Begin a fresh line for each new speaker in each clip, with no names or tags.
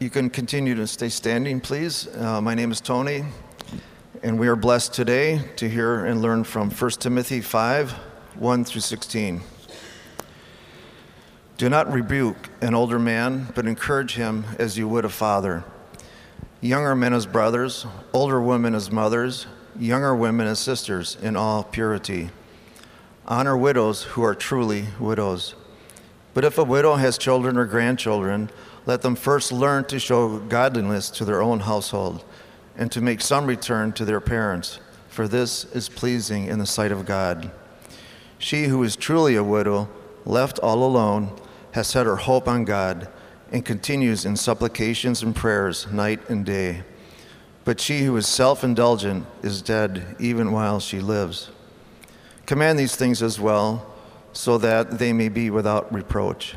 You can continue to stay standing, please. Uh, my name is Tony, and we are blessed today to hear and learn from 1 Timothy 5 1 through 16. Do not rebuke an older man, but encourage him as you would a father. Younger men as brothers, older women as mothers, younger women as sisters in all purity. Honor widows who are truly widows. But if a widow has children or grandchildren, let them first learn to show godliness to their own household and to make some return to their parents, for this is pleasing in the sight of God. She who is truly a widow, left all alone, has set her hope on God and continues in supplications and prayers night and day. But she who is self indulgent is dead even while she lives. Command these things as well, so that they may be without reproach.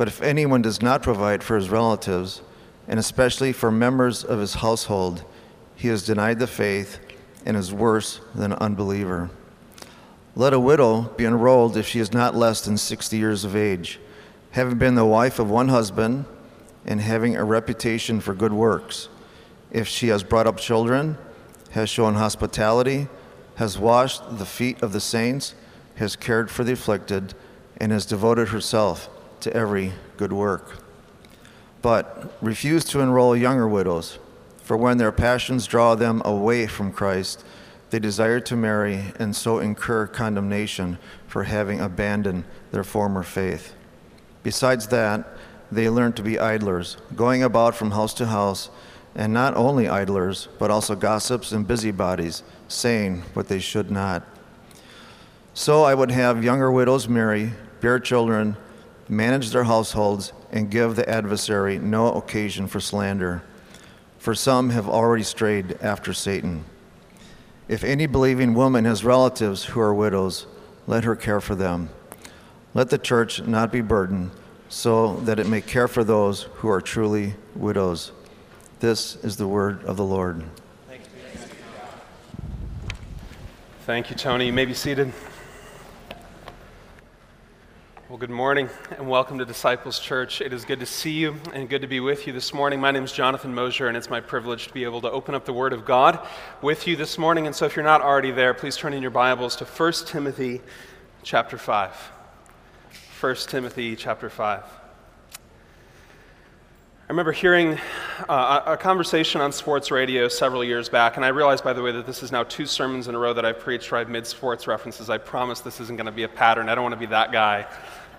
But if anyone does not provide for his relatives, and especially for members of his household, he has denied the faith and is worse than an unbeliever. Let a widow be enrolled if she is not less than 60 years of age, having been the wife of one husband and having a reputation for good works. If she has brought up children, has shown hospitality, has washed the feet of the saints, has cared for the afflicted, and has devoted herself to every good work. But refuse to enroll younger widows, for when their passions draw them away from Christ, they desire to marry and so incur condemnation for having abandoned their former faith. Besides that, they learn to be idlers, going about from house to house, and not only idlers, but also gossips and busybodies, saying what they should not. So I would have younger widows marry, bear children, manage their households, and give the adversary no occasion for slander. For some have already strayed after Satan. If any believing woman has relatives who are widows, let her care for them. Let the church not be burdened, so that it may care for those who are truly widows. This is the word of the Lord.
Thank you, Tony. You may be seated. Well, good morning and welcome to Disciples Church. It is good to see you and good to be with you this morning. My name is Jonathan Mosier, and it's my privilege to be able to open up the Word of God with you this morning. And so, if you're not already there, please turn in your Bibles to 1 Timothy chapter 5. 1 Timothy chapter 5. I remember hearing uh, a conversation on sports radio several years back, and I realized, by the way, that this is now two sermons in a row that I've preached where I've made sports references. I promise this isn't going to be a pattern. I don't want to be that guy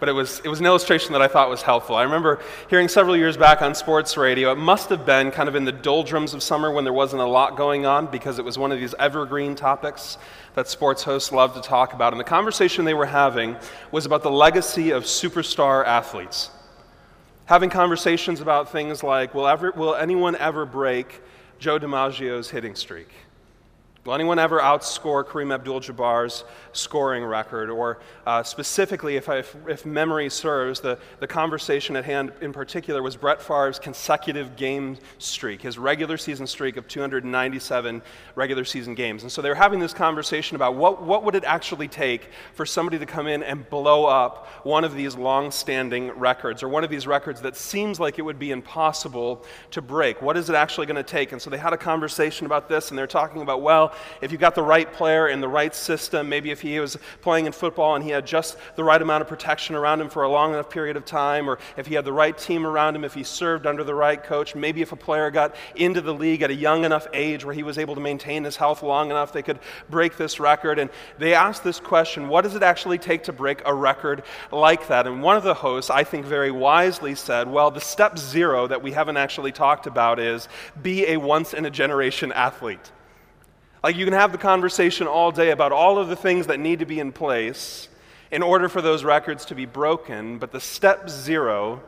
but it was, it was an illustration that I thought was helpful. I remember hearing several years back on sports radio, it must have been kind of in the doldrums of summer when there wasn't a lot going on because it was one of these evergreen topics that sports hosts love to talk about. And the conversation they were having was about the legacy of superstar athletes. Having conversations about things like will, ever, will anyone ever break Joe DiMaggio's hitting streak? Will anyone ever outscore Kareem Abdul Jabbar's scoring record? Or uh, specifically, if, I, if, if, memory serves, the, the conversation at hand in particular was Brett Favre's consecutive game streak, his regular season streak of 297 regular season games. And so they were having this conversation about what, what would it actually take for somebody to come in and blow up one of these long standing records, or one of these records that seems like it would be impossible to break. What is it actually going to take? And so they had a conversation about this, and they're talking about, well, if you got the right player in the right system, maybe if he was playing in football and he had just the right amount of protection around him for a long enough period of time, or if he had the right team around him, if he served under the right coach, maybe if a player got into the league at a young enough age where he was able to maintain his health long enough, they could break this record. And they asked this question what does it actually take to break a record like that? And one of the hosts, I think very wisely, said, well, the step zero that we haven't actually talked about is be a once in a generation athlete. Like you can have the conversation all day about all of the things that need to be in place in order for those records to be broken, but the step zero,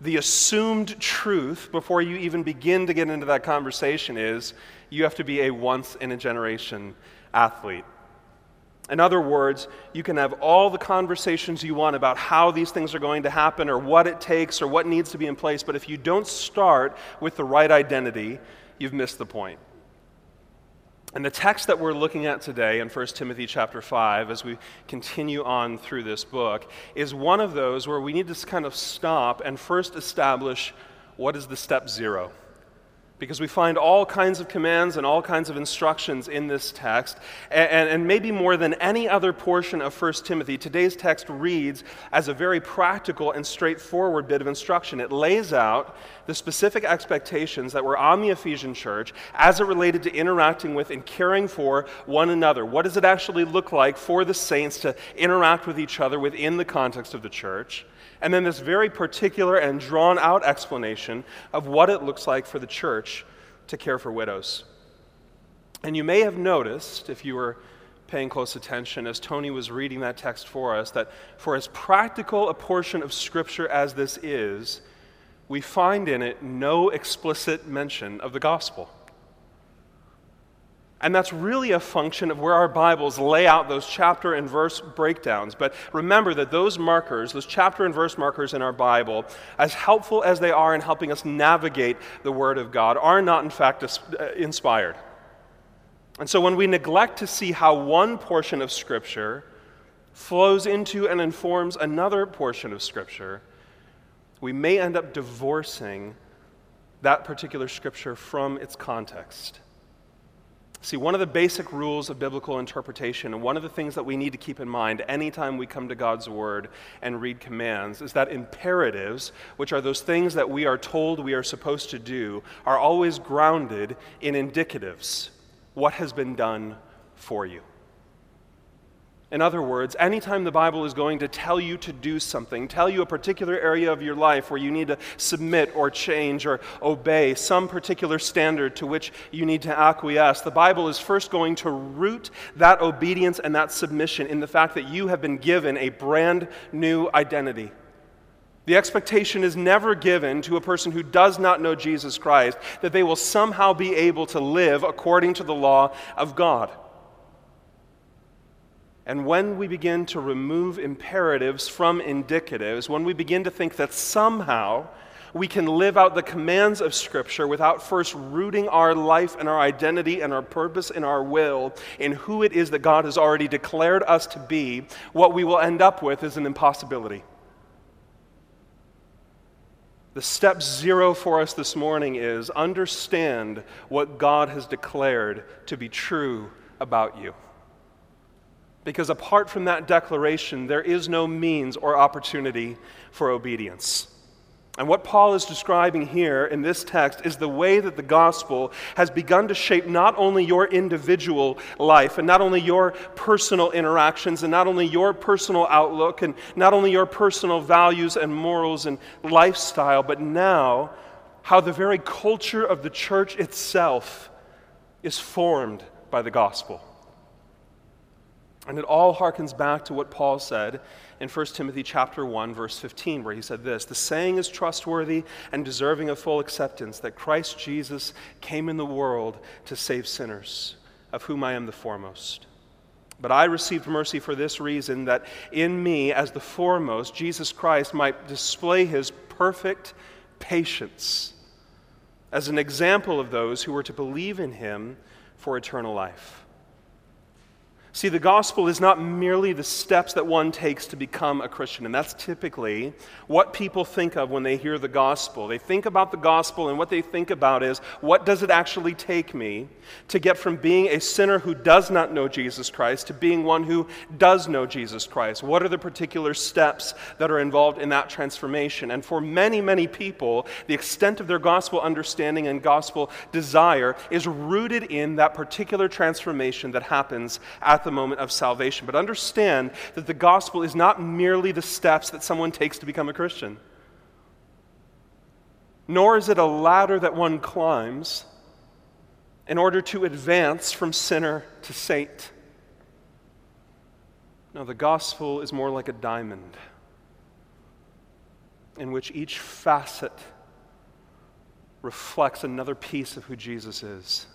the assumed truth before you even begin to get into that conversation is you have to be a once in a generation athlete. In other words, you can have all the conversations you want about how these things are going to happen or what it takes or what needs to be in place, but if you don't start with the right identity, you've missed the point. And the text that we're looking at today in 1 Timothy chapter 5, as we continue on through this book, is one of those where we need to kind of stop and first establish what is the step zero? Because we find all kinds of commands and all kinds of instructions in this text. And, and, maybe more than any other portion of 1 Timothy, today's text reads as a very practical and straightforward bit of instruction. It lays out the specific expectations that were on the Ephesian church as it related to interacting with and caring for one another. What does it actually look like for the saints to interact with each other within the context of the church? And then this very particular and drawn out explanation of what it looks like for the church to care for widows. And you may have noticed, if you were paying close attention as Tony was reading that text for us, that for as practical a portion of Scripture as this is, we find in it no explicit mention of the gospel. And that's really a function of where our Bibles lay out those chapter and verse breakdowns. But remember that those markers, those chapter and verse markers in our Bible, as helpful as they are in helping us navigate the Word of God, are not in fact uh, inspired. And so when we neglect to see how one portion of Scripture flows into and informs another portion of Scripture, we may end up divorcing that particular Scripture from its context. See, one of the basic rules of biblical interpretation, and one of the things that we need to keep in mind anytime we come to God's Word and read commands, is that imperatives, which are those things that we are told we are supposed to do, are always grounded in indicatives what has been done for you. In other words, anytime the Bible is going to tell you to do something, tell you a particular area of your life where you need to submit or change or obey some particular standard to which you need to acquiesce, the Bible is first going to root that obedience and that submission in the fact that you have been given a brand new identity. The expectation is never given to a person who does not know Jesus Christ that they will somehow be able to live according to the law of God. And when we begin to remove imperatives from indicatives, when we begin to think that somehow we can live out the commands of Scripture without first rooting our life and our identity and our purpose and our will in who it is that God has already declared us to be, what we will end up with is an impossibility. The step zero for us this morning is understand what God has declared to be true about you. Because apart from that declaration, there is no means or opportunity for obedience. And what Paul is describing here in this text is the way that the gospel has begun to shape not only your individual life and not only your personal interactions and not only your personal outlook and not only your personal values and morals and lifestyle, but now how the very culture of the church itself is formed by the gospel. And it all harkens back to what Paul said in 1 Timothy chapter 1 verse 15 where he said this, "The saying is trustworthy and deserving of full acceptance that Christ Jesus came in the world to save sinners, of whom I am the foremost." But I received mercy for this reason that in me as the foremost Jesus Christ might display his perfect patience as an example of those who were to believe in him for eternal life. See, the gospel is not merely the steps that one takes to become a Christian, and that's typically what people think of when they hear the gospel. They think about the gospel, and what they think about is what does it actually take me to get from being a sinner who does not know Jesus Christ to being one who does know Jesus Christ? What are the particular steps that are involved in that transformation? And for many, many people, the extent of their gospel understanding and gospel desire is rooted in that particular transformation that happens at the the moment of salvation. But understand that the gospel is not merely the steps that someone takes to become a Christian, nor is it a ladder that one climbs in order to advance from sinner to saint. No, the gospel is more like a diamond in which each facet reflects another piece of who Jesus is.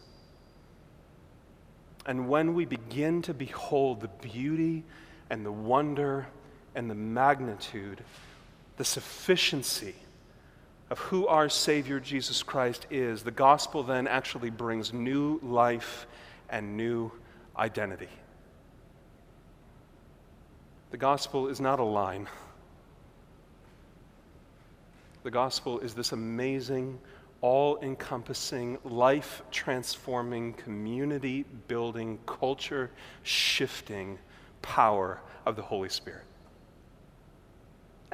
And when we begin to behold the beauty and the wonder and the magnitude, the sufficiency of who our Savior Jesus Christ is, the gospel then actually brings new life and new identity. The gospel is not a line. The gospel is this amazing, all encompassing, life transforming, community building, culture shifting power of the Holy Spirit.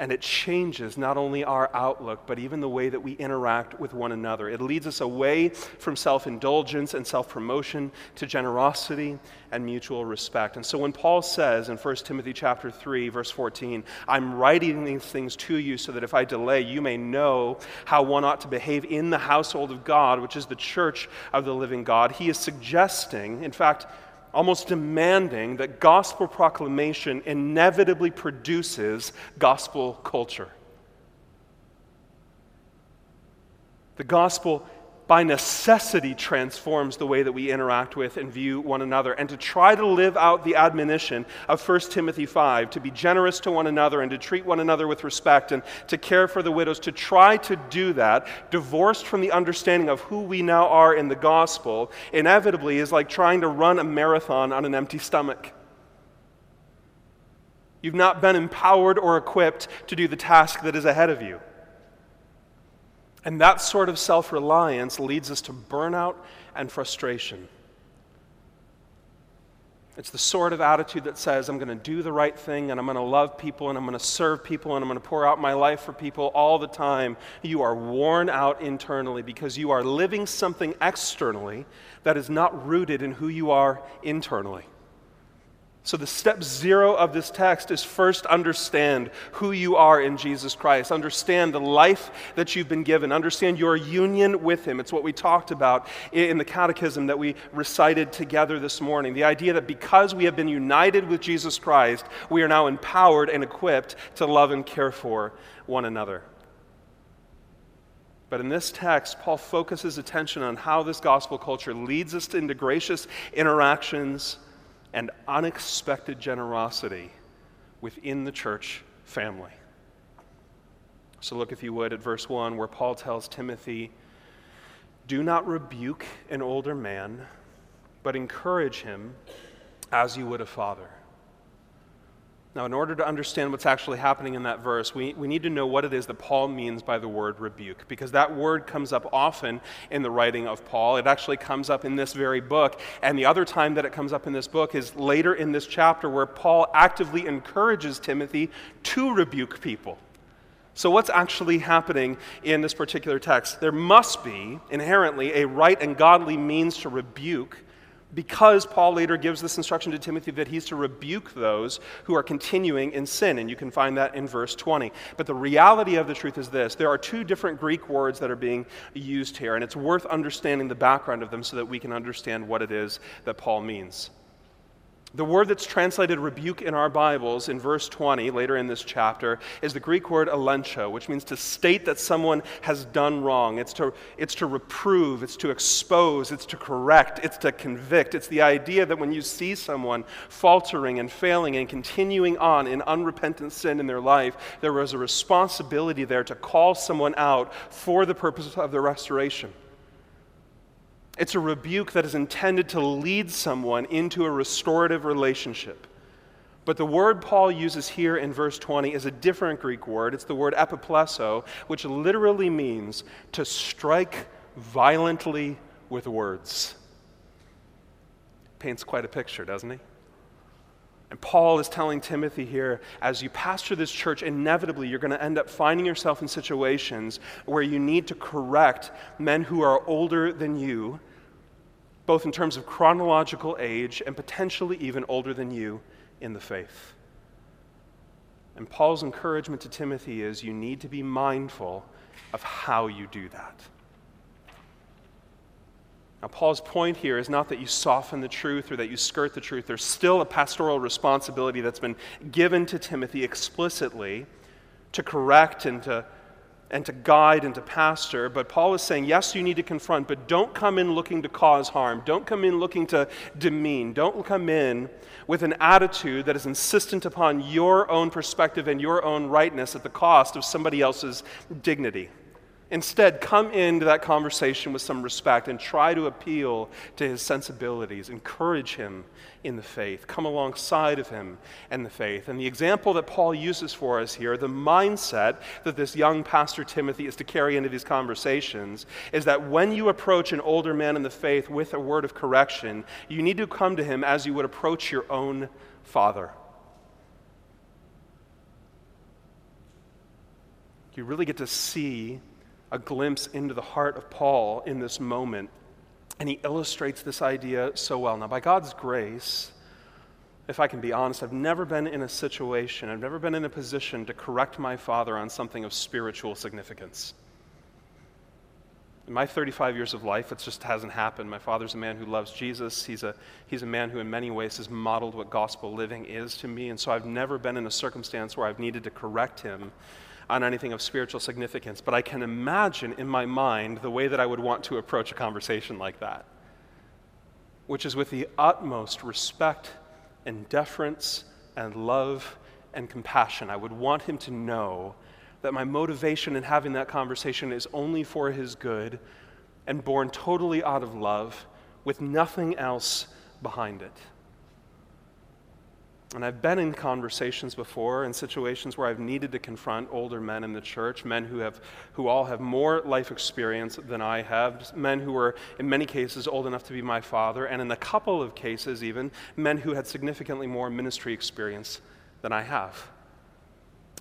And it changes not only our outlook, but even the way that we interact with one another. It leads us away from self indulgence and self promotion to generosity and mutual respect. And so when Paul says in 1 Timothy chapter 3, verse 14, I'm writing these things to you so that if I delay, you may know how one ought to behave in the household of God, which is the church of the living God, he is suggesting, in fact, almost demanding that gospel proclamation inevitably produces gospel culture. The gospel by necessity transforms the way that we interact with and view one another. And to try to live out the admonition of 1 Timothy 5, to be generous to one another and to treat one another with respect and to care for the widows, to try to do that, divorced from the understanding of who we now are in the gospel, inevitably is like trying to run a marathon on an empty stomach. You've not been empowered or equipped to do the task that is ahead of you. And that sort of self reliance leads us to burnout and frustration. It's the sort of attitude that says, I'm going to do the right thing and I'm going to love people and I'm going to serve people and I'm going to pour out my life for people all the time. You are worn out internally because you are living something externally that is not rooted in who you are internally. So, the step zero of this text is first understand who you are in Jesus Christ. Understand the life that you've been given. Understand your union with Him. It's what we talked about in the catechism that we recited together this morning. The idea that because we have been united with Jesus Christ, we are now empowered and equipped to love and care for one another. But in this text, Paul focuses attention on how this gospel culture leads us into gracious interactions and unexpected generosity within the church family. So, look, if you would, at verse 1, where Paul tells Timothy, Do not rebuke an older man, but encourage him as you would a father. Now, in order to understand what's actually happening in that verse, we, we need to know what it is that Paul means by the word rebuke, because that word comes up often in the writing of Paul. It actually comes up in this very book. And the other time that it comes up in this book is later in this chapter, where Paul actively encourages Timothy to rebuke people. So, what's actually happening in this particular text? There must be inherently a right and godly means to rebuke because Paul later gives this instruction to Timothy that he's to rebuke those who are continuing in sin. And you can find that in verse 20. But the reality of the truth is this there are two different Greek words that are being used here, and it's worth understanding the background of them so that we can understand what it is that Paul means. The word that's translated rebuke in our Bibles in verse 20, later in this chapter, is the Greek word elencho, which means to state that someone has done wrong. It's to, it's to reprove, it's to expose, it's to correct, it's to convict. It's the idea that when you see someone faltering and failing and continuing on in unrepentant sin in their life, there is a responsibility there to call someone out for the purpose of their restoration. It's a rebuke that is intended to lead someone into a restorative relationship. But the word Paul uses here in verse 20 is a different Greek word. It's the word epiplesso, which literally means to strike violently with words. Paints quite a picture, doesn't he? And Paul is telling Timothy here as you pastor this church, inevitably you're going to end up finding yourself in situations where you need to correct men who are older than you both in terms of chronological age and potentially even older than you in the faith. And Paul's encouragement to Timothy is you need to be mindful of how you do that. Now, Paul's point here is not that you soften the truth or that you skirt the truth. There's still a pastoral responsibility that's been given to Timothy explicitly to correct and to and to guide and to pastor. But Paul is saying, yes, you need to confront, but don't come in looking to cause harm. Don't come in looking to demean. Don't come in with an attitude that is insistent upon your own perspective and your own rightness at the cost of somebody else's dignity. Instead, come into that conversation with some respect and try to appeal to his sensibilities. Encourage him in the faith. Come alongside of him in the faith. And the example that Paul uses for us here, the mindset that this young pastor Timothy is to carry into these conversations, is that when you approach an older man in the faith with a word of correction, you need to come to him as you would approach your own father. You really get to see a glimpse into the heart of Paul in this moment. And he illustrates this idea so well. Now, by God's grace, if I can be honest, I've never been in a situation, I've never been in a position to correct my father on something of spiritual significance. In my 35 years of life, it just hasn't happened. My father's a man who loves Jesus. He's a, he's a man who, in many ways, has modeled what gospel living is to me. And so I've never been in a circumstance where I've needed to correct him on anything of spiritual significance, but I can imagine in my mind the way that I would want to approach a conversation like that, which is with the utmost respect and deference and love and compassion. I would want him to know that my motivation in having that conversation is only for his good and born totally out of love with nothing else behind it. And I've been in conversations before in situations where I've needed to confront older men in the church, men who, have, who all have more life experience than I have, men who were, in many cases, old enough to be my father, and in a couple of cases, even, men who had significantly more ministry experience than I have.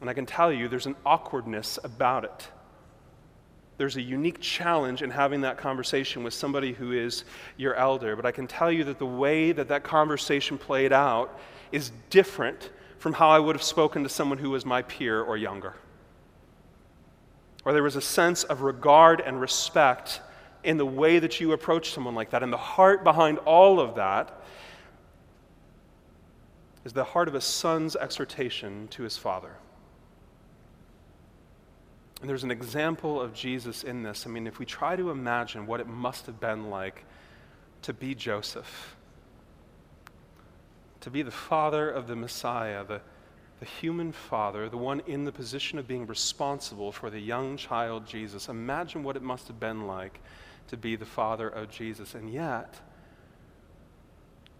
And I can tell you, there's an awkwardness about it. There's a unique challenge in having that conversation with somebody who is your elder, but I can tell you that the way that that conversation played out is different from how I would have spoken to someone who was my peer or younger. Or there was a sense of regard and respect in the way that you approach someone like that. And the heart behind all of that is the heart of a son's exhortation to his father. And there's an example of Jesus in this. I mean, if we try to imagine what it must have been like to be Joseph to be the father of the Messiah, the, the human father, the one in the position of being responsible for the young child Jesus. Imagine what it must have been like to be the father of Jesus. And yet,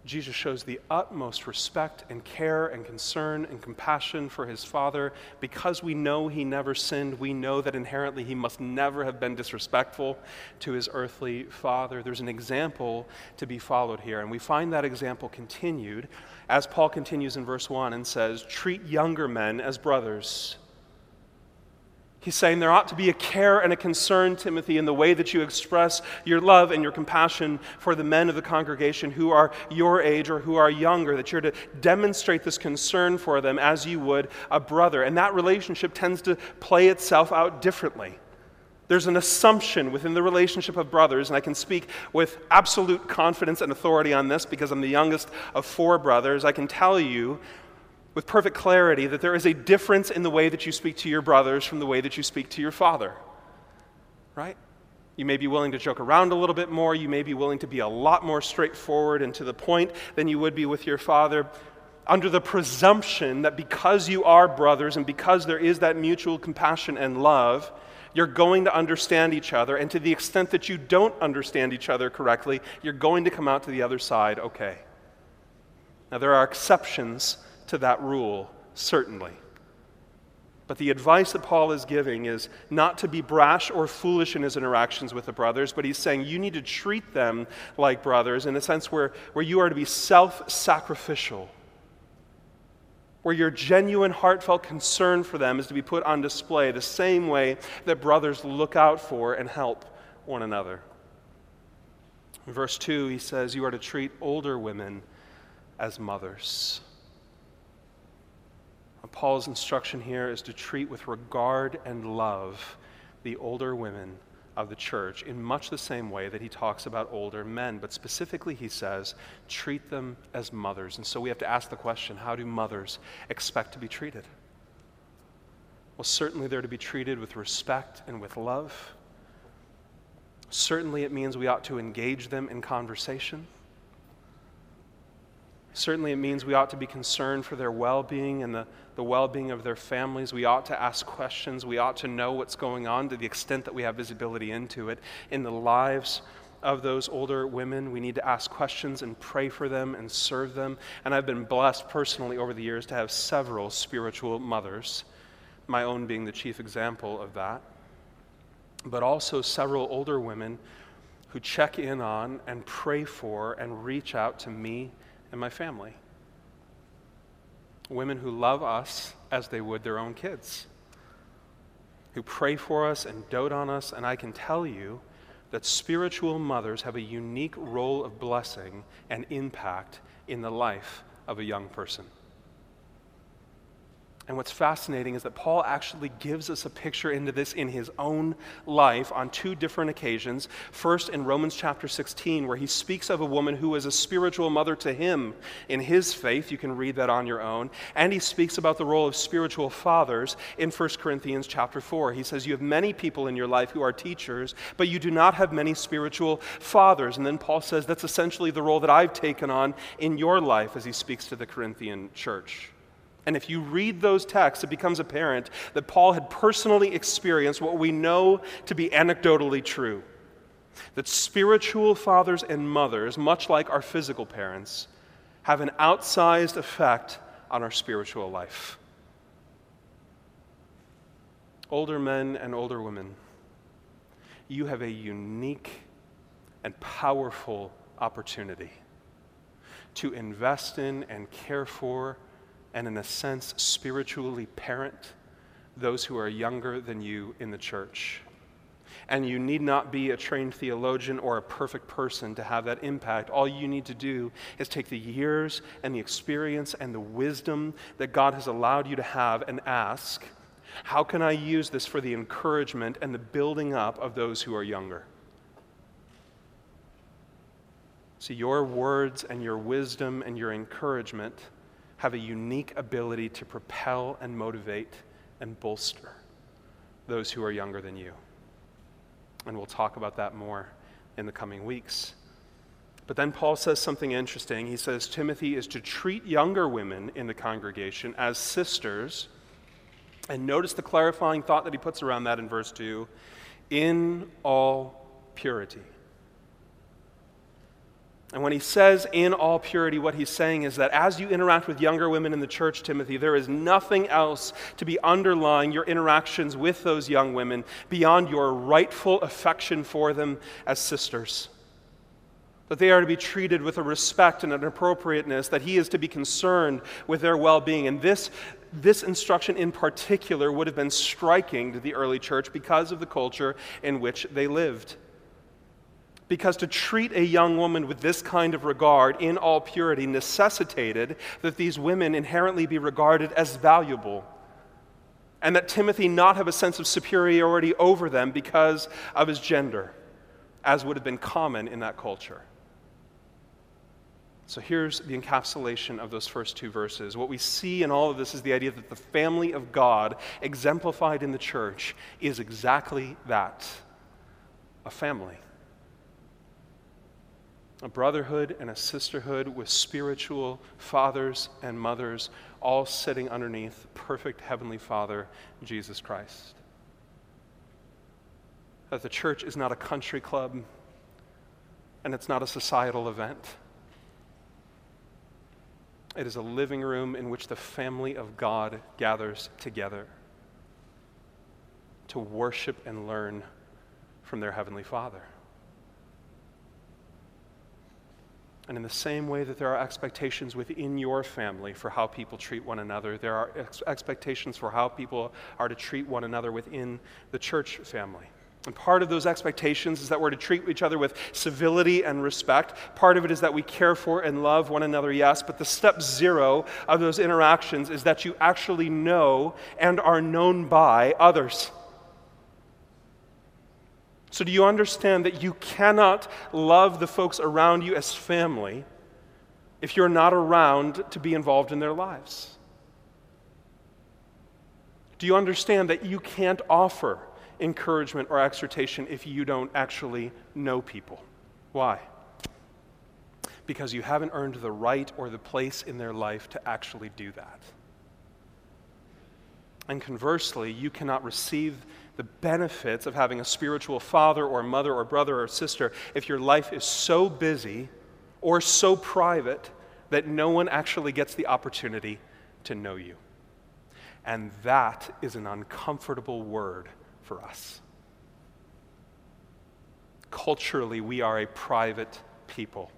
Jesus shows the utmost respect and care and concern and compassion for his father. Because we know he never sinned, we know that inherently he must never have been disrespectful to his earthly father. There's an example to be followed here, and we find that example continued as Paul continues in verse 1 and says, Treat younger men as brothers He's saying there ought to be a care and a concern, Timothy, in the way that you express your love and your compassion for the men of the congregation who are your age or who are younger, that you're to demonstrate this concern for them as you would a brother. And that relationship tends to play itself out differently. There's an assumption within the relationship of brothers, and I can speak with absolute confidence and authority on this because I'm the youngest of four brothers. I can tell you with perfect clarity that there is a difference in the way that you speak to your brothers from the way that you speak to your father. Right? You may be willing to joke around a little bit more. You may be willing to be a lot more straightforward and to the point than you would be with your father, under the presumption that because you are brothers and because there is that mutual compassion and love, you're going to understand each other. And to the extent that you don't understand each other correctly, you're going to come out to the other side okay. Now, there are exceptions to that rule, certainly. But the advice that Paul is giving is not to be brash or foolish in his interactions with the brothers, but he's saying you need to treat them like brothers in a sense where, where you are to be self sacrificial, where your genuine, heartfelt concern for them is to be put on display the same way that brothers look out for and help one another. In verse 2, he says, You are to treat older women as mothers. Paul's instruction here is to treat with regard and love the older women of the church in much the same way that he talks about older men. But specifically, he says, treat them as mothers. And so we have to ask the question how do mothers expect to be treated? Well, certainly they're to be treated with respect and with love. Certainly, it means we ought to engage them in conversation. Certainly, it means we ought to be concerned for their well being and the, the well being of their families. We ought to ask questions. We ought to know what's going on to the extent that we have visibility into it in the lives of those older women. We need to ask questions and pray for them and serve them. And I've been blessed personally over the years to have several spiritual mothers, my own being the chief example of that, but also several older women who check in on and pray for and reach out to me and my family. Women who love us as they would their own kids, who pray for us and dote on us, and I can tell you that spiritual mothers have a unique role of blessing and impact in the life of a young person. And what's fascinating is that Paul actually gives us a picture into this in his own life on two different occasions. First, in Romans chapter 16, where he speaks of a woman who is a spiritual mother to him in his faith. You can read that on your own. And he speaks about the role of spiritual fathers in 1 Corinthians chapter 4. He says, You have many people in your life who are teachers, but you do not have many spiritual fathers. And then Paul says, That's essentially the role that I've taken on in your life as he speaks to the Corinthian church. And if you read those texts, it becomes apparent that Paul had personally experienced what we know to be anecdotally true that spiritual fathers and mothers, much like our physical parents, have an outsized effect on our spiritual life. Older men and older women, you have a unique and powerful opportunity to invest in and care for and, in a sense, spiritually parent those who are younger than you in the church. And you need not be a trained theologian or a perfect person to have that impact. All you need to do is take the years and the experience and the wisdom that God has allowed you to have and ask, how can I use this for the encouragement and the building up of those who are younger? See, your words and your wisdom and your encouragement have a unique ability to propel and motivate and bolster those who are younger than you. And we'll talk about that more in the coming weeks. But then Paul says something interesting. He says Timothy is to treat younger women in the congregation as sisters. And notice the clarifying thought that he puts around that in verse 2 in all purity. And when he says in all purity, what he's saying is that as you interact with younger women in the church, Timothy, there is nothing else to be underlying your interactions with those young women beyond your rightful affection for them as sisters. That they are to be treated with a respect and an appropriateness, that he is to be concerned with their well being. And this, this instruction in particular would have been striking to the early church because of the culture in which they lived. Because to treat a young woman with this kind of regard in all purity necessitated that these women inherently be regarded as valuable, and that Timothy not have a sense of superiority over them because of his gender, as would have been common in that culture. So here's the encapsulation of those first two verses. What we see in all of this is the idea that the family of God, exemplified in the church, is exactly that a family a brotherhood and a sisterhood with spiritual fathers and mothers, all sitting underneath perfect Heavenly Father, Jesus Christ. That the church is not a country club and it's not a societal event. It is a living room in which the family of God gathers together to worship and learn from their Heavenly Father. And in the same way that there are expectations within your family for how people treat one another, there are ex- expectations for how people are to treat one another within the church family. And part of those expectations is that we're to treat each other with civility and respect. Part of it is that we care for and love one another, yes. But the step zero of those interactions is that you actually know and are known by others. So, do you understand that you cannot love the folks around you as family if you're not around to be involved in their lives? Do you understand that you can't offer encouragement or exhortation if you don't actually know people? Why? because you haven't earned the right or the place in their life to actually do that. And conversely, you cannot receive the benefits of having a spiritual father or mother or brother or sister if your life is so busy or so private that no one actually gets the opportunity to know you. And that is an uncomfortable word for us. Culturally, we are a private people.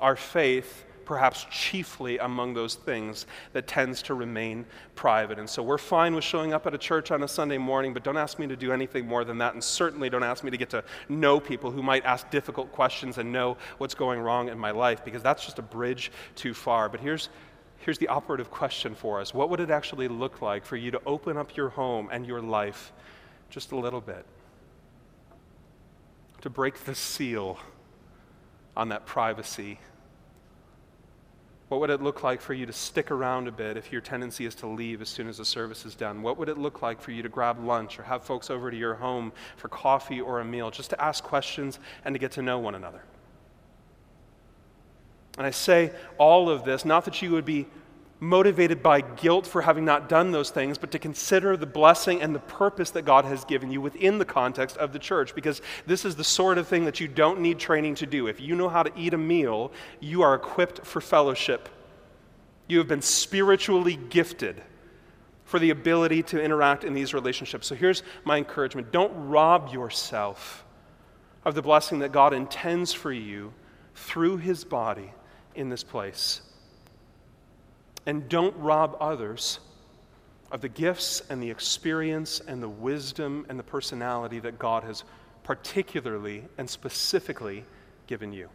Our faith perhaps chiefly among those things that tends to remain private. And so we're fine with showing up at a church on a Sunday morning, but don't ask me to do anything more than that. And certainly don't ask me to get to know people who might ask difficult questions and know what's going wrong in my life, because that's just a bridge too far. But here's, here's the operative question for us What would it actually look like for you to open up your home and your life just a little bit? To break the seal on that privacy what would it look like for you to stick around a bit if your tendency is to leave as soon as the service is done? What would it look like for you to grab lunch or have folks over to your home for coffee or a meal just to ask questions and to get to know one another? And I say all of this not that you would be motivated by guilt for having not done those things, but to consider the blessing and the purpose that God has given you within the context of the church. Because this is the sort of thing that you don't need training to do. If you know how to eat a meal, you are equipped for fellowship. You have been spiritually gifted for the ability to interact in these relationships. So here's my encouragement don't rob yourself of the blessing that God intends for you through his body in this place and don't rob others of the gifts and the experience and the wisdom and the personality that God has particularly and specifically given you.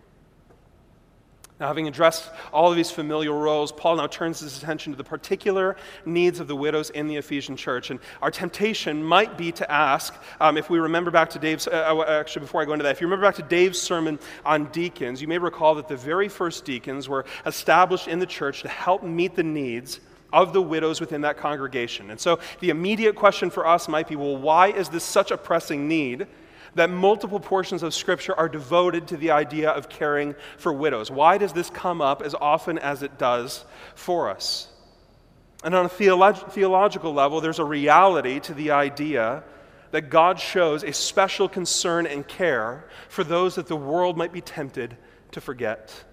Now, having addressed all of these familial roles, Paul now turns his attention to the particular needs of the widows in the Ephesian church. And our temptation might be to ask, um, if we remember back to Dave's, uh, uh, actually, before I go into that, if you remember back to Dave's sermon on deacons, you may recall that the very first deacons were established in the church to help meet the needs of the widows within that congregation. And so the immediate question for us might be well, why is this such a pressing need? That multiple portions of Scripture are devoted to the idea of caring for widows. Why does this come up as often as it does for us? And on a theolog- theological level, there's a reality to the idea that God shows a special concern and care for those that the world might be tempted to forget.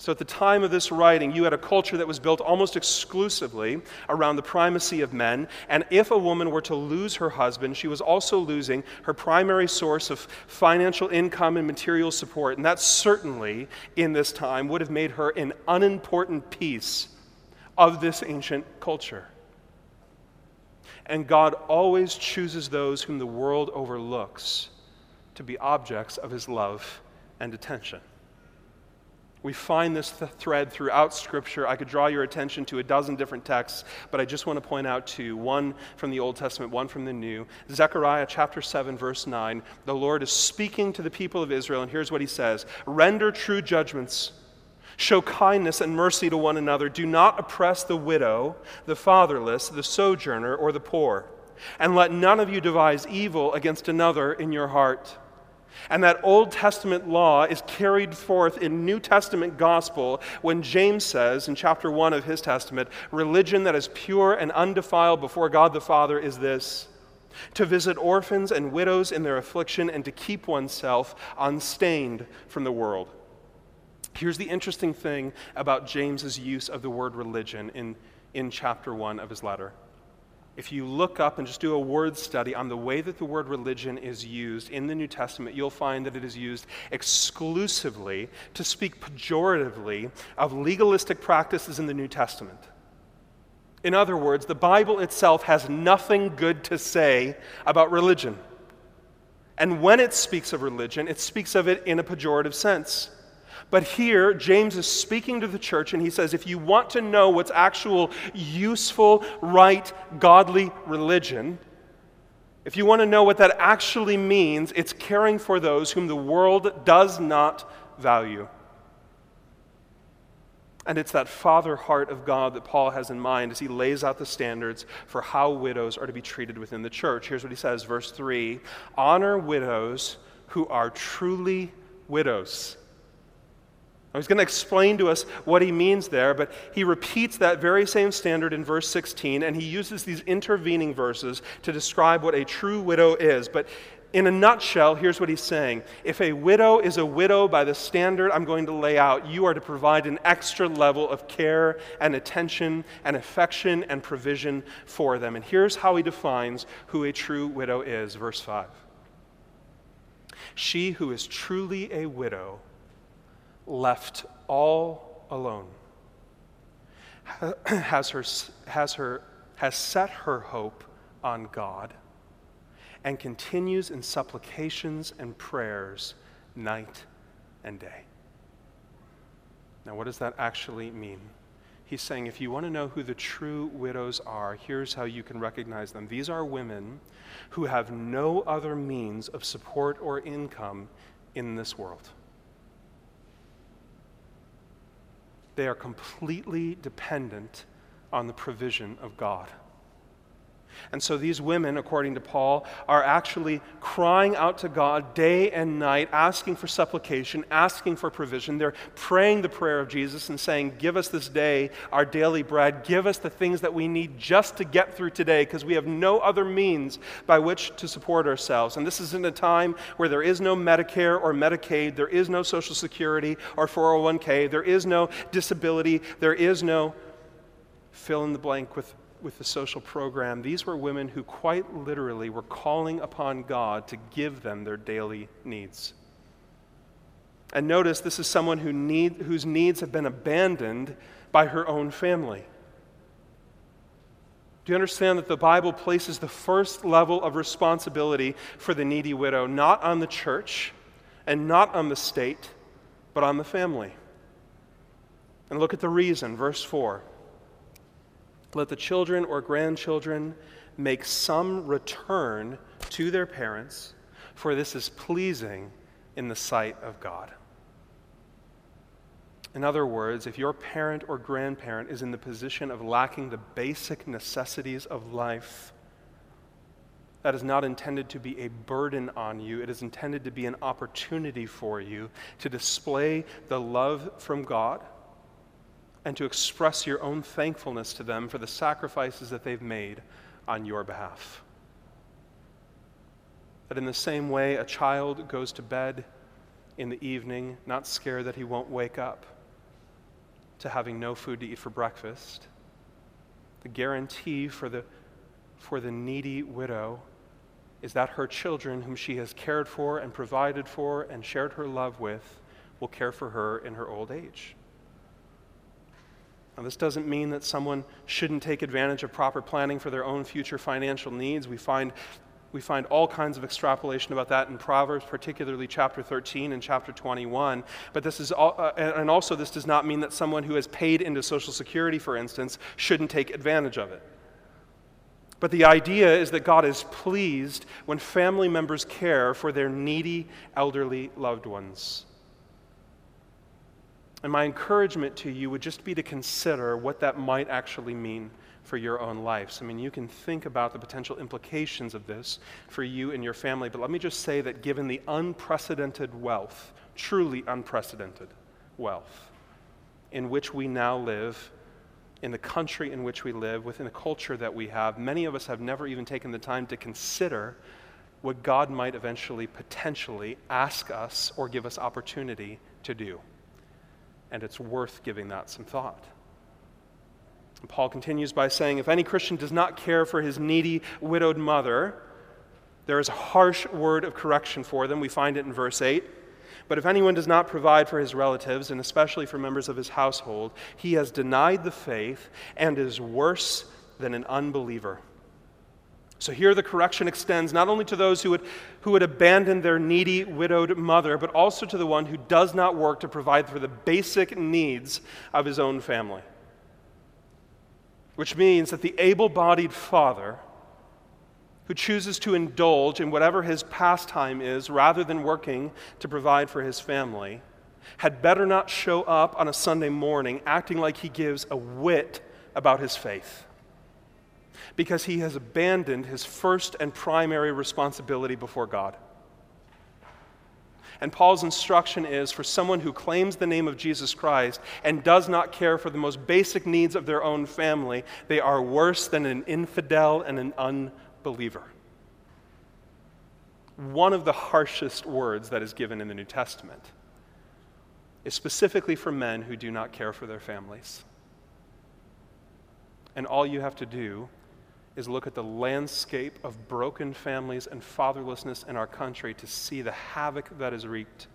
So, at the time of this writing, you had a culture that was built almost exclusively around the primacy of men. And if a woman were to lose her husband, she was also losing her primary source of financial income and material support. And that certainly, in this time, would have made her an unimportant piece of this ancient culture. And God always chooses those whom the world overlooks to be objects of his love and attention. We find this th- thread throughout Scripture. I could draw your attention to a dozen different texts, but I just want to point out two one from the Old Testament, one from the New. Zechariah chapter 7, verse 9. The Lord is speaking to the people of Israel, and here's what he says Render true judgments, show kindness and mercy to one another. Do not oppress the widow, the fatherless, the sojourner, or the poor, and let none of you devise evil against another in your heart. And that Old Testament law is carried forth in New Testament gospel when James says in chapter 1 of his testament, religion that is pure and undefiled before God the Father is this to visit orphans and widows in their affliction and to keep oneself unstained from the world. Here's the interesting thing about James's use of the word religion in, in chapter 1 of his letter if you look up and just do a word study on the way that the word religion is used in the New Testament, you'll find that it is used exclusively to speak pejoratively of legalistic practices in the New Testament. In other words, the Bible itself has nothing good to say about religion. And when it speaks of religion, it speaks of it in a pejorative sense. But here, James is speaking to the church, and he says, if you want to know what's actual, useful, right, godly religion, if you want to know what that actually means, it's caring for those whom the world does not value. And it's that father heart of God that Paul has in mind as he lays out the standards for how widows are to be treated within the church. Here's what he says, verse 3 Honor widows who are truly widows He's going to explain to us what he means there, but he repeats that very same standard in verse 16, and he uses these intervening verses to describe what a true widow is. But in a nutshell, here's what he's saying If a widow is a widow by the standard I'm going to lay out, you are to provide an extra level of care and attention and affection and provision for them. And here's how he defines who a true widow is. Verse 5 She who is truly a widow left all alone, has, her, has, her, has set her hope on God, and continues in supplications and prayers night and day. Now, what does that actually mean? He's saying if you want to know who the true widows are, here's how you can recognize them. These are women who have no other means of support or income in this world. They are completely dependent on the provision of God. And so these women, according to Paul, are actually crying out to God day and night, asking for supplication, asking for provision. They're praying the prayer of Jesus and saying, Give us this day our daily bread. Give us the things that we need just to get through today, because we have no other means by which to support ourselves. And this is in a time where there is no Medicare or Medicaid, there is no Social Security or 401k, there is no disability, there is no fill in the blank with with the social program, these were women who quite literally were calling upon God to give them their daily needs. And notice this is someone who need, whose needs have been abandoned by her own family. Do you understand that the Bible places the first level of responsibility for the needy widow not on the church and not on the state, but on the family? And look at the reason, verse 4. Let the children or grandchildren make some return to their parents, for this is pleasing in the sight of God. In other words, if your parent or grandparent is in the position of lacking the basic necessities of life, that is not intended to be a burden on you. It is intended to be an opportunity for you to display the love from God and to express your own thankfulness to them for the sacrifices that they've made on your behalf. That in the same way, a child goes to bed in the evening, not scared that he won't wake up, to having no food to eat for breakfast. The guarantee for the, for the needy widow is that her children, whom she has cared for and provided for and shared her love with, will care for her in her old age. Now, this doesn't mean that someone shouldn't take advantage of proper planning for their own future financial needs. We find, we find all kinds of extrapolation about that in Proverbs, particularly chapter 13 and chapter 21. But this is all, uh, and also, this does not mean that someone who has paid into Social Security, for instance, shouldn't take advantage of it. But the idea is that God is pleased when family members care for their needy, elderly loved ones. And my encouragement to you would just be to consider what that might actually mean for your own lives. I mean, you can think about the potential implications of this for you and your family, but let me just say that given the unprecedented wealth, truly unprecedented wealth, in which we now live, in the country in which we live, within the culture that we have, many of us have never even taken the time to consider what God might eventually, potentially ask us or give us opportunity to do and it's worth giving that some thought. And Paul continues by saying if any Christian does not care for his needy, widowed mother, there is a harsh word of correction for them. We find it in verse 8. But if anyone does not provide for his relatives, and especially for members of his household, he has denied the faith and is worse than an unbeliever. So here the correction extends not only to those who would, who would abandon their needy, widowed mother, but also to the one who does not work to provide for the basic needs of his own family. Which means that the able bodied father who chooses to indulge in whatever his pastime is rather than working to provide for his family had better not show up on a Sunday morning acting like he gives a whit about his faith because he has abandoned his first and primary responsibility before God. And Paul's instruction is for someone who claims the name of Jesus Christ and does not care for the most basic needs of their own family, they are worse than an infidel and an unbeliever. One of the harshest words that is given in the New Testament is specifically for men who do not care for their families. And all you have to do is look at the landscape of broken families and fatherlessness in our country to see the havoc that is wreaked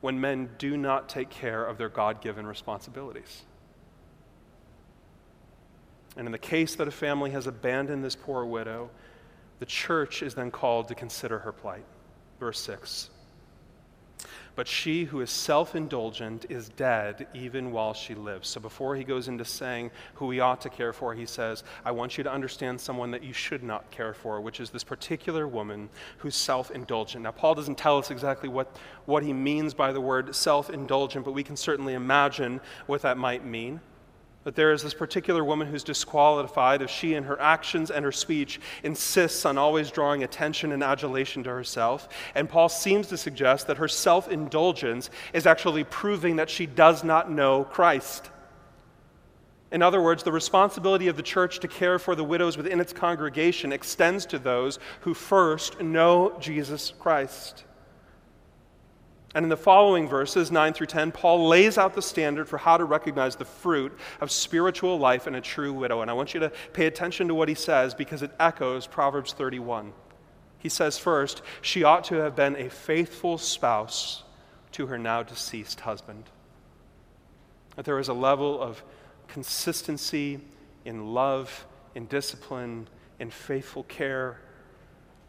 when men do not take care of their God given responsibilities. And in the case that a family has abandoned this poor widow, the church is then called to consider her plight. Verse 6. But she who is self indulgent is dead even while she lives. So before he goes into saying who we ought to care for, he says, I want you to understand someone that you should not care for, which is this particular woman who's self indulgent. Now, Paul doesn't tell us exactly what, what he means by the word self indulgent, but we can certainly imagine what that might mean. But there is this particular woman who's disqualified if she, in her actions and her speech, insists on always drawing attention and adulation to herself. And Paul seems to suggest that her self indulgence is actually proving that she does not know Christ. In other words, the responsibility of the church to care for the widows within its congregation extends to those who first know Jesus Christ. And in the following verses, 9 through 10, Paul lays out the standard for how to recognize the fruit of spiritual life in a true widow. And I want you to pay attention to what he says because it echoes Proverbs 31. He says, first, she ought to have been a faithful spouse to her now deceased husband. That there is a level of consistency in love, in discipline, in faithful care,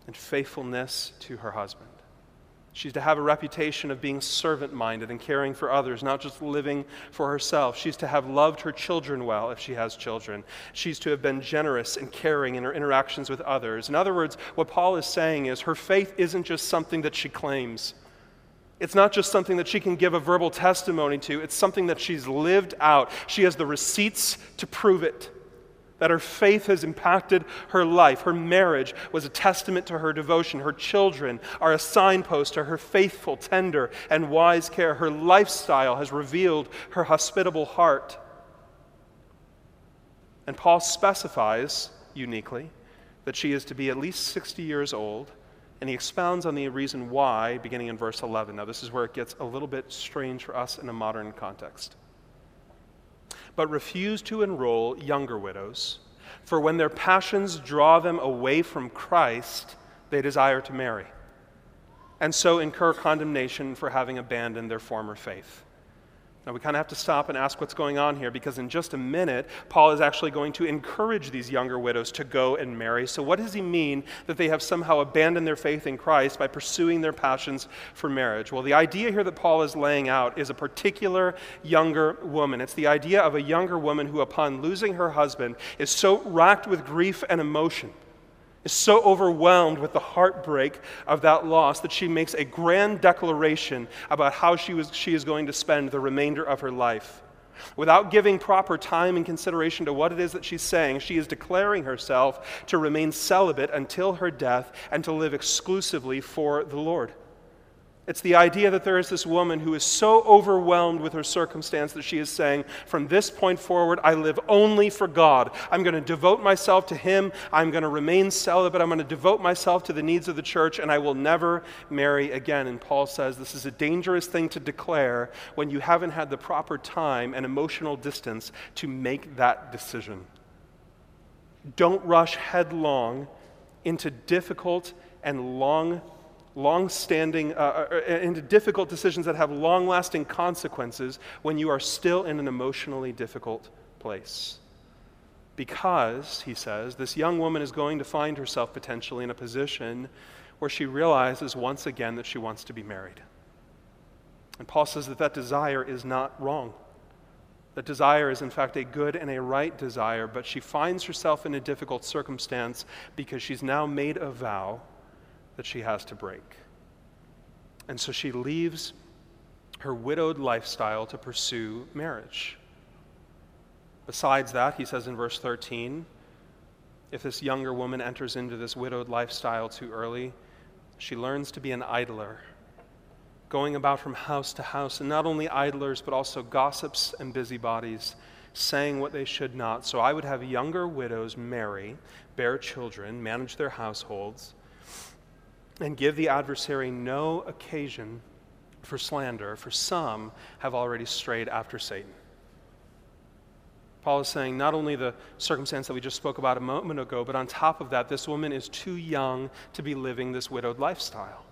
and faithfulness to her husband. She's to have a reputation of being servant minded and caring for others, not just living for herself. She's to have loved her children well if she has children. She's to have been generous and caring in her interactions with others. In other words, what Paul is saying is her faith isn't just something that she claims. It's not just something that she can give a verbal testimony to, it's something that she's lived out. She has the receipts to prove it that her faith has impacted her life. Her marriage was a testament to her devotion. Her children are a signpost to her faithful, tender, and wise care. Her lifestyle has revealed her hospitable heart. And Paul specifies uniquely that she is to be at least 60 years old, and he expounds on the reason why beginning in verse 11. Now, this is where it gets a little bit strange for us in a modern context but refuse to enroll younger widows. For when their passions draw them away from Christ, they desire to marry, and so incur condemnation for having abandoned their former faith. Now, we kind of have to stop and ask what's going on here because in just a minute, Paul is actually going to encourage these younger widows to go and marry. So, what does he mean that they have somehow abandoned their faith in Christ by pursuing their passions for marriage? Well, the idea here that Paul is laying out is a particular younger woman. It's the idea of a younger woman who, upon losing her husband, is so racked with grief and emotion is so overwhelmed with the heartbreak of that loss that she makes a grand declaration about how she, was, she is going to spend the remainder of her life. Without giving proper time and consideration to what it is that she's saying, she is declaring herself to remain celibate until her death and to live exclusively for the Lord. It's the idea that there is this woman who is so overwhelmed with her circumstance that she is saying, From this point forward, I live only for God. I'm going to devote myself to Him. I'm going to remain celibate. I'm going to devote myself to the needs of the church, and I will never marry again. And Paul says this is a dangerous thing to declare when you haven't had the proper time and emotional distance to make that decision. Don't rush headlong into difficult and long long standing, uh, uh, uh, into difficult decisions that have long lasting consequences when you are still in an emotionally difficult place. Because, he says, this young woman is going to find herself potentially in a position where she realizes once again that she wants to be married. And Paul says that that desire is not wrong. That desire is, in fact, a good and a right desire, but she finds herself in a difficult circumstance because she's now made a vow that she has to break. And so she leaves her widowed lifestyle to pursue marriage. Besides that, he says in verse 13, if this younger woman enters into this widowed lifestyle too early, she learns to be an idler going about from house to house, and not only idlers, but also gossips and busybodies, saying what they should not. So I would have younger widows marry, bear children, manage their households, and give the adversary no occasion for slander, for some have already strayed after Satan. Paul is saying not only the circumstance that we just spoke about a moment ago, but on top of that, this woman is too young to be living this widowed lifestyle.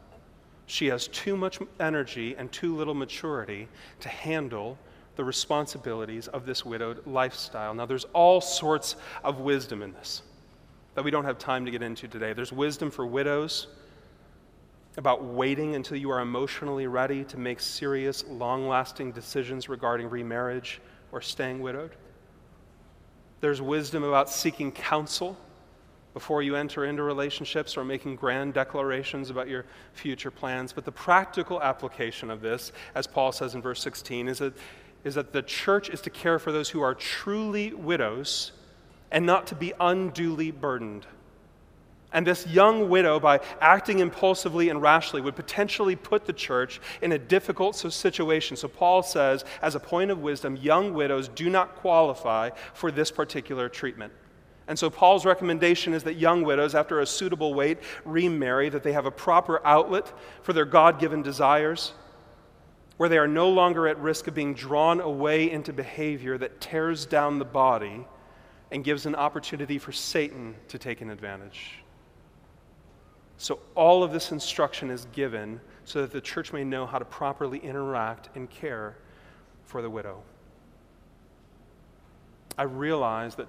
She has too much energy and too little maturity to handle the responsibilities of this widowed lifestyle. Now, there's all sorts of wisdom in this that we don't have time to get into today. There's wisdom for widows about waiting until you are emotionally ready to make serious, long lasting decisions regarding remarriage or staying widowed. There's wisdom about seeking counsel before you enter into relationships or making grand declarations about your future plans. But the practical application of this, as Paul says in verse 16, is that, is that the church is to care for those who are truly widows and not to be unduly burdened. And this young widow, by acting impulsively and rashly, would potentially put the church in a difficult situation. So, Paul says, as a point of wisdom, young widows do not qualify for this particular treatment. And so, Paul's recommendation is that young widows, after a suitable wait, remarry, that they have a proper outlet for their God given desires, where they are no longer at risk of being drawn away into behavior that tears down the body and gives an opportunity for Satan to take an advantage. So, all of this instruction is given so that the church may know how to properly interact and care for the widow. I realize that,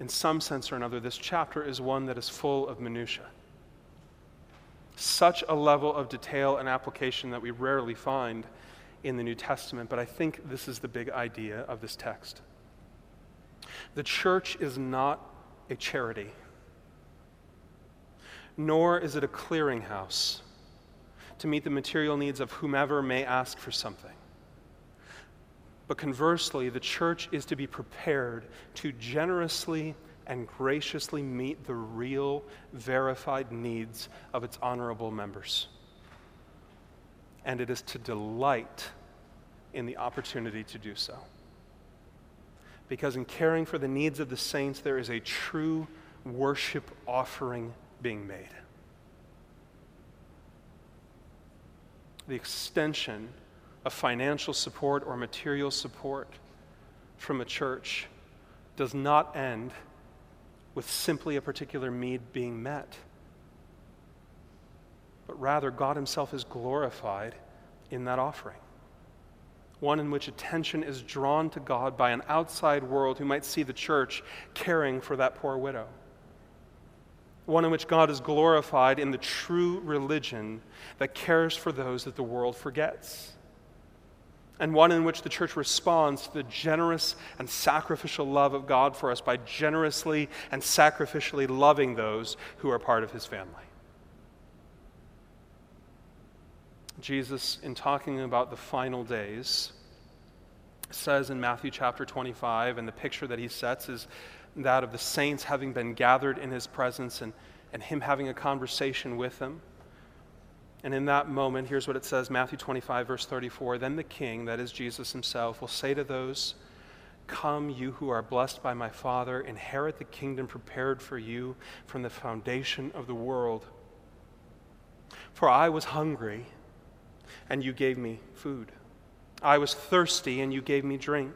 in some sense or another, this chapter is one that is full of minutiae. Such a level of detail and application that we rarely find in the New Testament, but I think this is the big idea of this text. The church is not a charity nor is it a clearinghouse to meet the material needs of whomever may ask for something. But conversely, the church is to be prepared to generously and graciously meet the real, verified needs of its honorable members. And it is to delight in the opportunity to do so. Because in caring for the needs of the saints, there is a true worship offering being made. The extension of financial support or material support from a church does not end with simply a particular need being met, but rather God Himself is glorified in that offering. One in which attention is drawn to God by an outside world who might see the church caring for that poor widow one in which God is glorified in the true religion that cares for those that the world forgets, and one in which the church responds to the generous and sacrificial love of God for us by generously and sacrificially loving those who are part of his family. Jesus, in talking about the final days, says in Matthew chapter 25, and the picture that he sets is that of the saints having been gathered in his presence and, and him having a conversation with them. And in that moment, here's what it says Matthew 25, verse 34 Then the king, that is Jesus himself, will say to those, Come, you who are blessed by my Father, inherit the kingdom prepared for you from the foundation of the world. For I was hungry, and you gave me food. I was thirsty, and you gave me drink.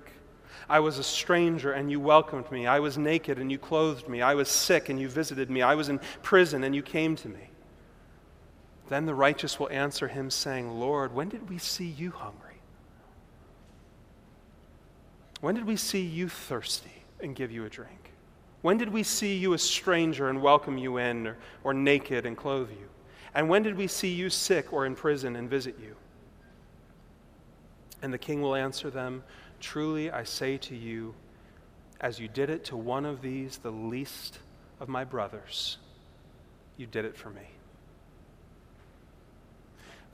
I was a stranger and you welcomed me. I was naked and you clothed me. I was sick and you visited me. I was in prison and you came to me. Then the righteous will answer him, saying, Lord, when did we see you hungry? When did we see you thirsty and give you a drink? When did we see you a stranger and welcome you in, or, or naked and clothe you? And when did we see you sick or in prison and visit you? And the king will answer them, Truly, I say to you, as you did it to one of these, the least of my brothers, you did it for me.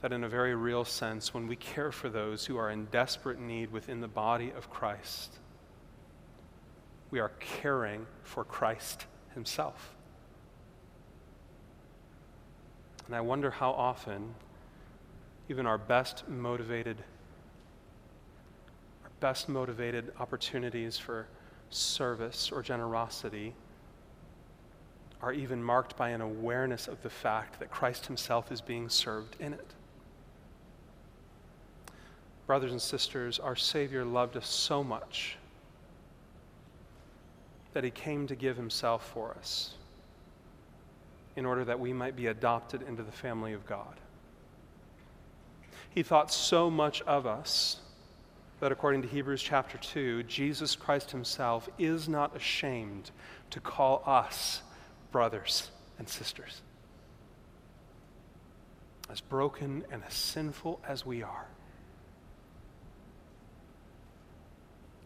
That, in a very real sense, when we care for those who are in desperate need within the body of Christ, we are caring for Christ Himself. And I wonder how often even our best motivated best motivated opportunities for service or generosity are even marked by an awareness of the fact that Christ himself is being served in it. Brothers and sisters, our Savior loved us so much that he came to give himself for us in order that we might be adopted into the family of God. He thought so much of us that according to Hebrews chapter 2, Jesus Christ himself is not ashamed to call us brothers and sisters. As broken and as sinful as we are.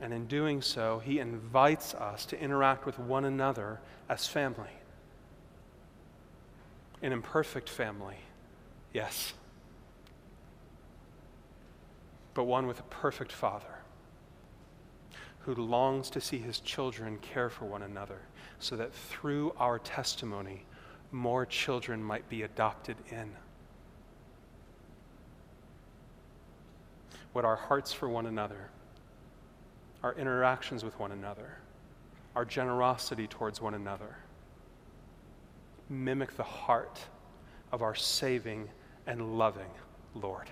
And in doing so, he invites us to interact with one another as family. An imperfect family, yes, but one with a perfect father who longs to see his children care for one another so that through our testimony, more children might be adopted in. What our hearts for one another our interactions with one another, our generosity towards one another. Mimic the heart of our saving and loving Lord.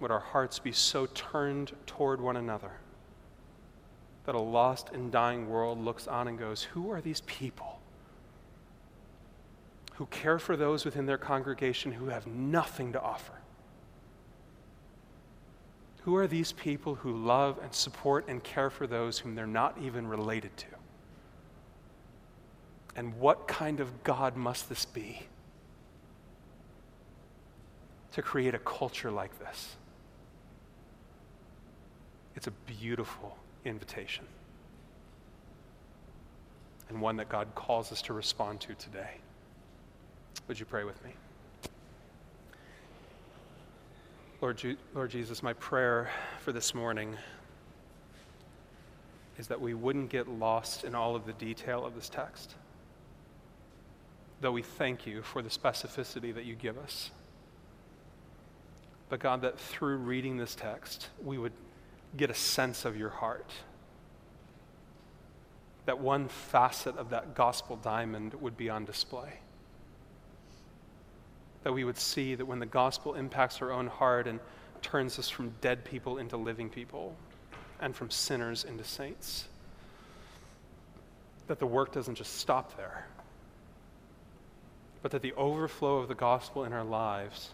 Would our hearts be so turned toward one another that a lost and dying world looks on and goes, Who are these people who care for those within their congregation who have nothing to offer? Who are these people who love and support and care for those whom they're not even related to? And what kind of God must this be to create a culture like this? It's a beautiful invitation, and one that God calls us to respond to today. Would you pray with me? Lord, Je- Lord Jesus, my prayer for this morning is that we wouldn't get lost in all of the detail of this text. Though we thank you for the specificity that you give us. But God, that through reading this text, we would get a sense of your heart. That one facet of that gospel diamond would be on display that we would see that when the gospel impacts our own heart and turns us from dead people into living people and from sinners into saints, that the work doesn't just stop there, but that the overflow of the gospel in our lives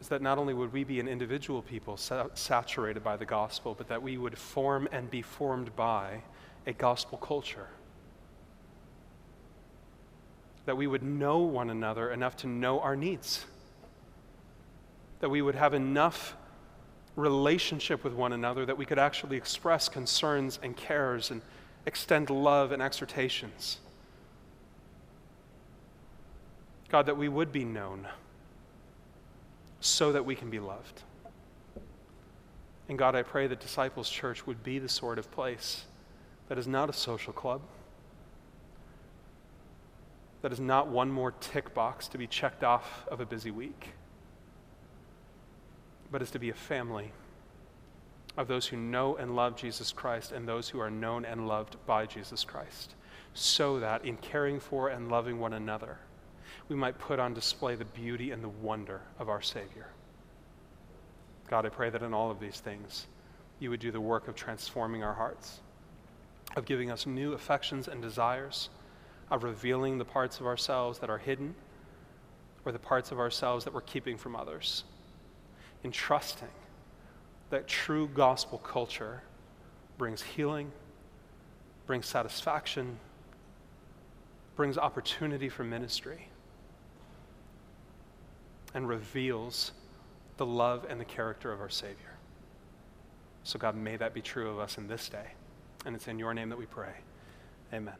is that not only would we be an individual people saturated by the gospel, but that we would form and be formed by a gospel culture that we would know one another enough to know our needs, that we would have enough relationship with one another that we could actually express concerns and cares and extend love and exhortations. God, that we would be known so that we can be loved. And God, I pray that Disciples Church would be the sort of place that is not a social club that is not one more tick box to be checked off of a busy week, but is to be a family of those who know and love Jesus Christ and those who are known and loved by Jesus Christ, so that in caring for and loving one another, we might put on display the beauty and the wonder of our Savior. God, I pray that in all of these things, you would do the work of transforming our hearts, of giving us new affections and desires of revealing the parts of ourselves that are hidden or the parts of ourselves that we're keeping from others. In trusting that true gospel culture brings healing, brings satisfaction, brings opportunity for ministry, and reveals the love and the character of our Savior. So, God, may that be true of us in this day. And it's in your name that we pray. Amen.